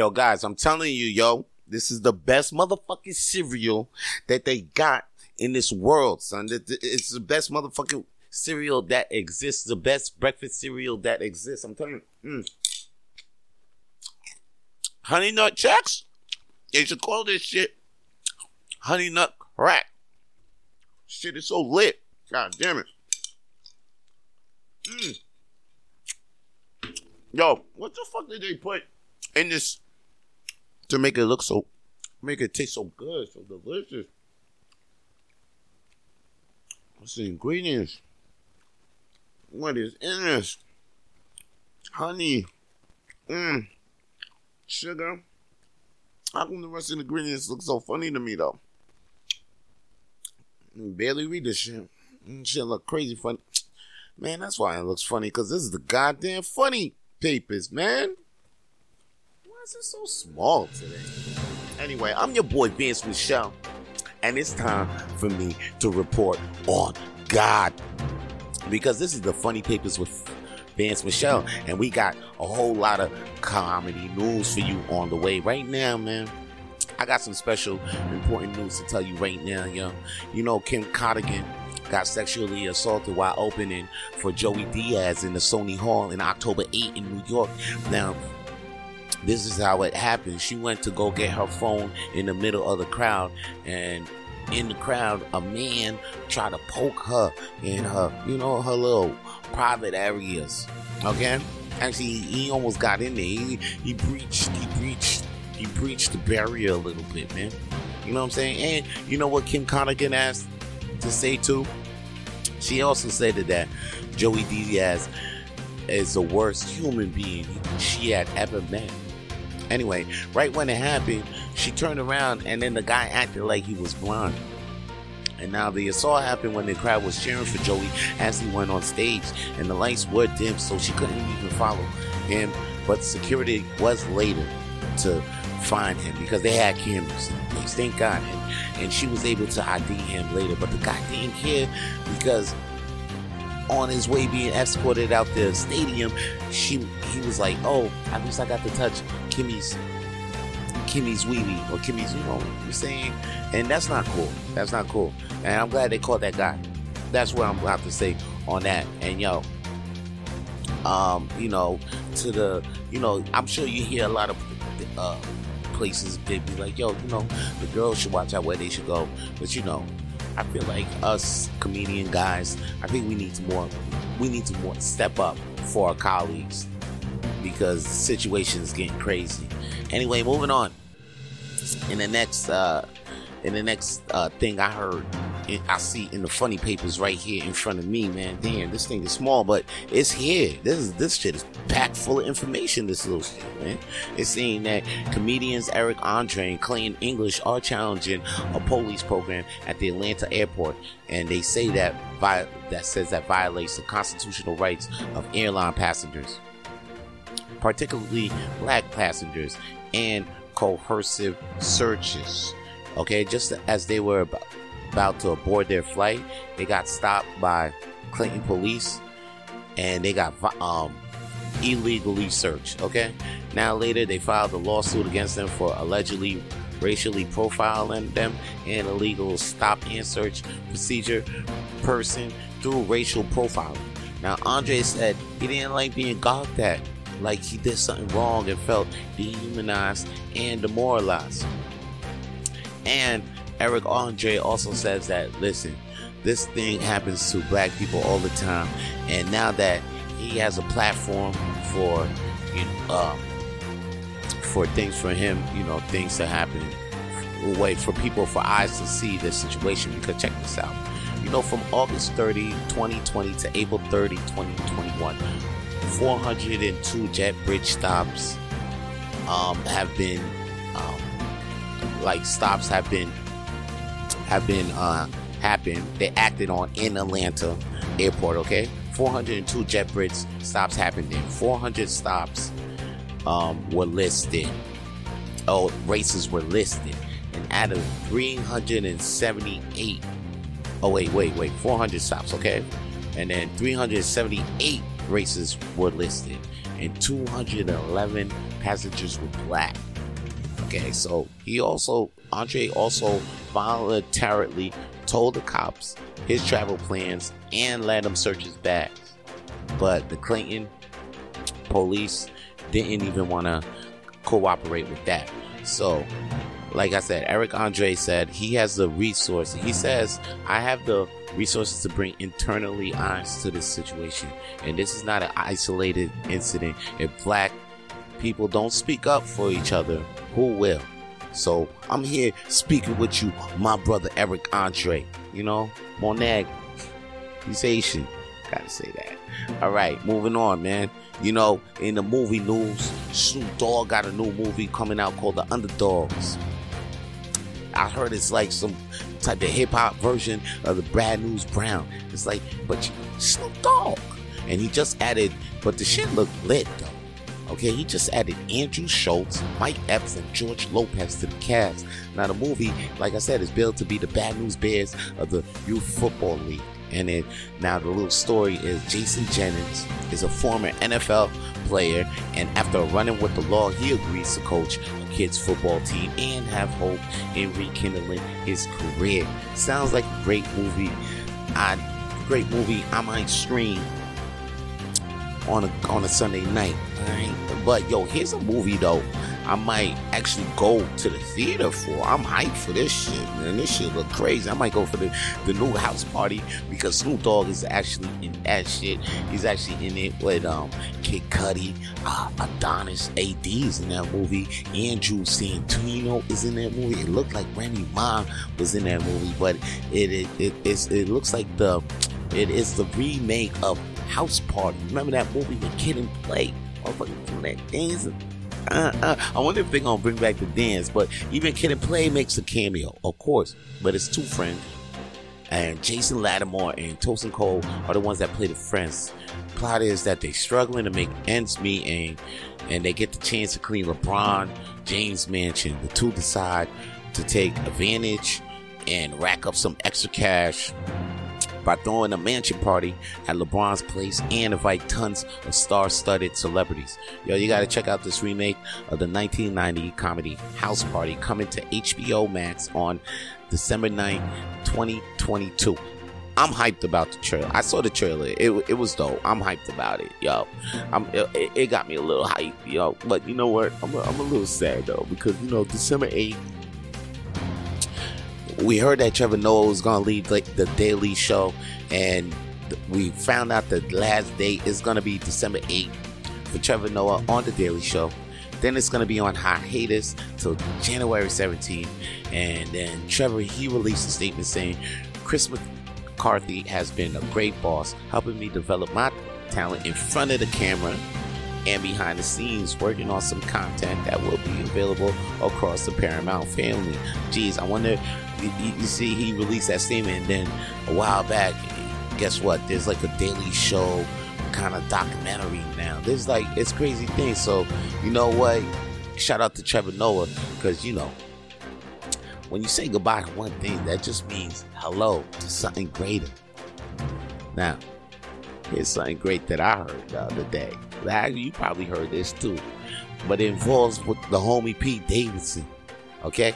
Yo, guys, I'm telling you, yo, this is the best motherfucking cereal that they got in this world, son. It's the best motherfucking cereal that exists, the best breakfast cereal that exists. I'm telling you. Mm. Honey Nut Chex? They should call this shit Honey Nut Crack. Shit is so lit. God damn it. Mm. Yo, what the fuck did they put in this to make it look so, make it taste so good, so delicious? What's the ingredients? What is in this? Honey. Mmm. Sugar. How come the rest of the ingredients look so funny to me though? Barely read this shit. Shit look crazy funny. Man, that's why it looks funny, because this is the goddamn funny papers, man. Why is so small today? Anyway, I'm your boy Vance Michelle, and it's time for me to report on God. Because this is the funny papers with Vance Michelle, and we got a whole lot of comedy news for you on the way right now, man. I got some special important news to tell you right now, yo. You know, Kim Kardashian got sexually assaulted while opening for Joey Diaz in the Sony Hall in October 8 in New York. Now, this is how it happened. She went to go get her phone in the middle of the crowd, and in the crowd, a man tried to poke her in her, you know, her little private areas. Okay? Actually, he almost got in there. He, he breached, he breached, he breached the barrier a little bit, man. You know what I'm saying? And you know what Kim Kardashian asked to say too? She also said that Joey Diaz is the worst human being she had ever met. Anyway, right when it happened, she turned around and then the guy acted like he was blind. And now the assault happened when the crowd was cheering for Joey as he went on stage, and the lights were dim, so she couldn't even follow him. But security was later to find him because they had cameras. Thank God. And, and she was able to ID him later. But the guy didn't care because on his way being escorted out the stadium, she he was like, "Oh, at least I got to touch Kimmy's Kimmy's wee or Kimmy's, you know what I'm saying?" And that's not cool. That's not cool. And I'm glad they caught that guy. That's what I'm about to say on that. And yo, um, you know, to the, you know, I'm sure you hear a lot of uh, places they be like, yo, you know, the girls should watch out where they should go. But you know, I feel like us comedian guys, I think we need to more, we need to more step up for our colleagues because the situation is getting crazy. Anyway, moving on. In the next, uh, in the next uh, thing I heard I see in the funny papers right here in front of me, man. Damn, this thing is small, but it's here. This is this shit is packed full of information. This little shit, man. It's saying that comedians Eric Andre and Clayton English are challenging a police program at the Atlanta airport, and they say that vi- that says that violates the constitutional rights of airline passengers, particularly black passengers, and coercive searches. Okay, just as they were about about to board their flight, they got stopped by Clayton police and they got um, illegally searched. Okay. Now later they filed a lawsuit against them for allegedly racially profiling them and illegal stop and search procedure person through racial profiling. Now Andre said he didn't like being gawked at, like he did something wrong and felt dehumanized and demoralized. And Eric Andre also says that, listen, this thing happens to black people all the time. And now that he has a platform for, you know, um, for things for him, you know, things to happen, wait for people, for eyes to see this situation. Because check this out. You know, from August 30, 2020 to April 30, 2021, 402 jet bridge stops um, have been, um, like, stops have been have been uh, happened. They acted on in Atlanta airport. Okay, 402 JetBridge stops happened there. 400 stops um, were listed. Oh, races were listed, and out of 378. Oh wait, wait, wait. 400 stops. Okay, and then 378 races were listed, and 211 passengers were black. Okay, so he also Andre also voluntarily told the cops his travel plans and let them search his bags. But the Clayton police didn't even want to cooperate with that. So, like I said, Eric Andre said he has the resources. He says, I have the resources to bring internally eyes to this situation. And this is not an isolated incident. If black people don't speak up for each other, who will? So I'm here speaking with you, my brother Eric Andre. You know, Monag, he's Asian. Gotta say that. All right, moving on, man. You know, in the movie news, Snoop Dogg got a new movie coming out called The Underdogs. I heard it's like some type of hip hop version of the Bad News Brown. It's like, but Snoop Dogg. And he just added, but the shit looked lit though. Okay, he just added Andrew Schulz, Mike Epps, and George Lopez to the cast. Now, the movie, like I said, is built to be the Bad News Bears of the Youth Football League. And then now the little story is Jason Jennings is a former NFL player, and after running with the law, he agrees to coach a kids football team and have hope in rekindling his career. Sounds like a great movie. I great movie I might stream on a on a Sunday night. Right? But yo, here's a movie though. I might actually go to the theater for. I'm hyped for this shit, man. This shit look crazy. I might go for the, the new house party because Snoop Dogg is actually in that shit. He's actually in it with um Kid Cudi, uh, Adonis AD's in that movie. Andrew Santino is in that movie. It looked like Remy Ma was in that movie, but it it it, it looks like the it is the remake of House Party. Remember that movie with Kid and Play? Motherfucking doing that dance. I wonder if they're gonna bring back the dance, but even Kid and Play makes a cameo, of course. But it's two friends, and Jason Latimore and Tosin Cole are the ones that play the friends. Plot is that they're struggling to make ends meet, and and they get the chance to clean LeBron James' mansion. The two decide to take advantage and rack up some extra cash by throwing a mansion party at LeBron's place and invite tons of star-studded celebrities. Yo, you gotta check out this remake of the 1990 comedy House Party coming to HBO Max on December 9, 2022. I'm hyped about the trailer. I saw the trailer. It, it was dope. I'm hyped about it, yo. I'm it, it got me a little hype, yo. But you know what? I'm a, I'm a little sad though because you know December 8th we heard that Trevor Noah was going to leave like the Daily Show, and we found out the last date is going to be December 8th for Trevor Noah on the Daily Show. Then it's going to be on hiatus till January 17th, and then Trevor he released a statement saying, "Chris McCarthy has been a great boss, helping me develop my talent in front of the camera." and behind the scenes working on some content that will be available across the Paramount family. Geez, I wonder you, see, he released that statement, and then a while back, guess what? There's like a Daily Show kind of documentary now. There's like it's crazy things. So you know what? Shout out to Trevor Noah because you know when you say goodbye to one thing, that just means hello to something greater. Now, here's something great that I heard the other day. You probably heard this too, but it involves with the homie Pete Davidson. Okay,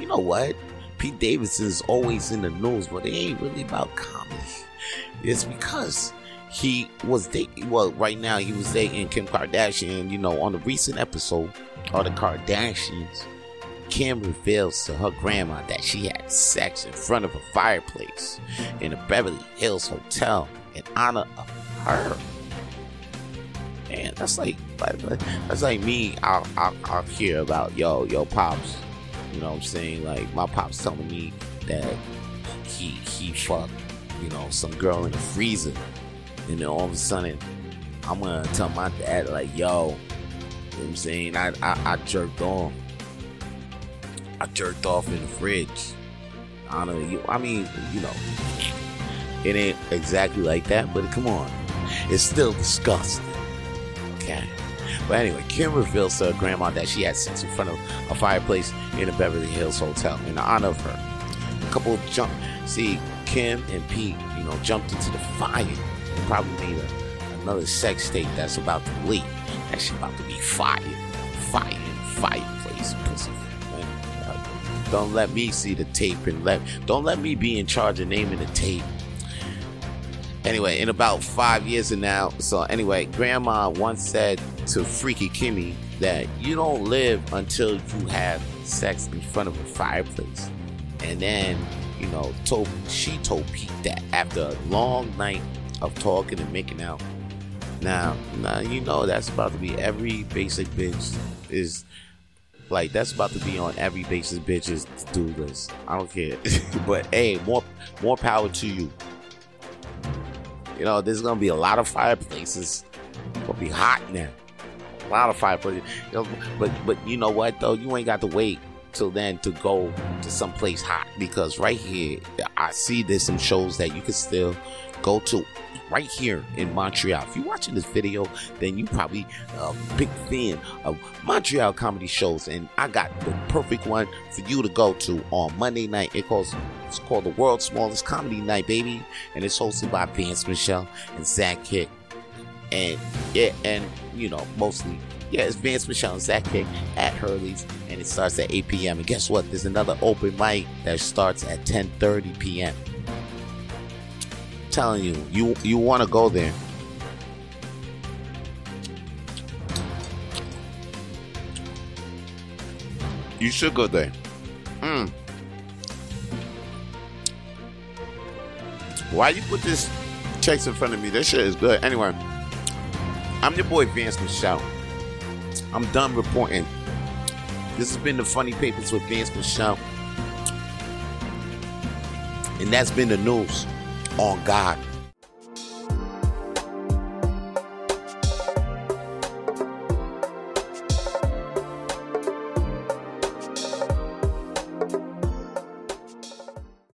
you know what? Pete Davidson is always in the news, but it ain't really about comedy. It's because he was dating, well, right now he was dating Kim Kardashian. You know, on the recent episode of the Kardashians, Kim reveals to her grandma that she had sex in front of a fireplace in a Beverly Hills hotel in honor of her. Man, that's like, that's like me. I'll, I'll, I'll hear about yo, yo, pops you know what I'm saying? Like my pop's telling me that he he fucked, you know, some girl in the freezer. And then all of a sudden I'm gonna tell my dad like, yo, you know what I'm saying? I, I, I jerked off. I jerked off in the fridge. I don't know I mean, you know, it ain't exactly like that, but come on. It's still disgusting. Okay. But anyway, Kim reveals to her grandma that she had sex in front of a fireplace in a Beverly Hills hotel in honor of her. A couple jump. See, Kim and Pete, you know, jumped into the fire probably made a, another sex tape that's about to leak. That shit about to be fired. fire, fire, fireplace, pussy. Uh, don't let me see the tape and let don't let me be in charge of naming the tape. Anyway, in about five years and now, so anyway, grandma once said to Freaky Kimmy that you don't live until you have sex in front of a fireplace. And then, you know, told she told Pete that after a long night of talking and making out. Now, now you know that's about to be every basic bitch is like that's about to be on every basic bitch's do list. I don't care, but hey, more more power to you. You know, there's gonna be a lot of fireplaces. Gonna be hot now. A lot of fireplaces. You know, but but you know what though? You ain't got to wait till then to go to some place hot because right here I see there's some shows that you can still go to right here in Montreal. If you're watching this video, then you probably a big fan of Montreal comedy shows, and I got the perfect one for you to go to on Monday night. It calls it's called the World's Smallest Comedy Night, baby, and it's hosted by Vance Michelle and Zach Kick, and yeah, and you know mostly. Yeah, it's Vance Michelle and Zach Kick at Hurley's, and it starts at 8 p.m. And guess what? There's another open mic that starts at 10:30 p.m telling you, you you want to go there. You should go there. Mm. Why you put this checks in front of me? This shit is good. Anyway, I'm your boy Vance Michelle. I'm done reporting. This has been the Funny Papers with Vance Michelle. And that's been the news on God.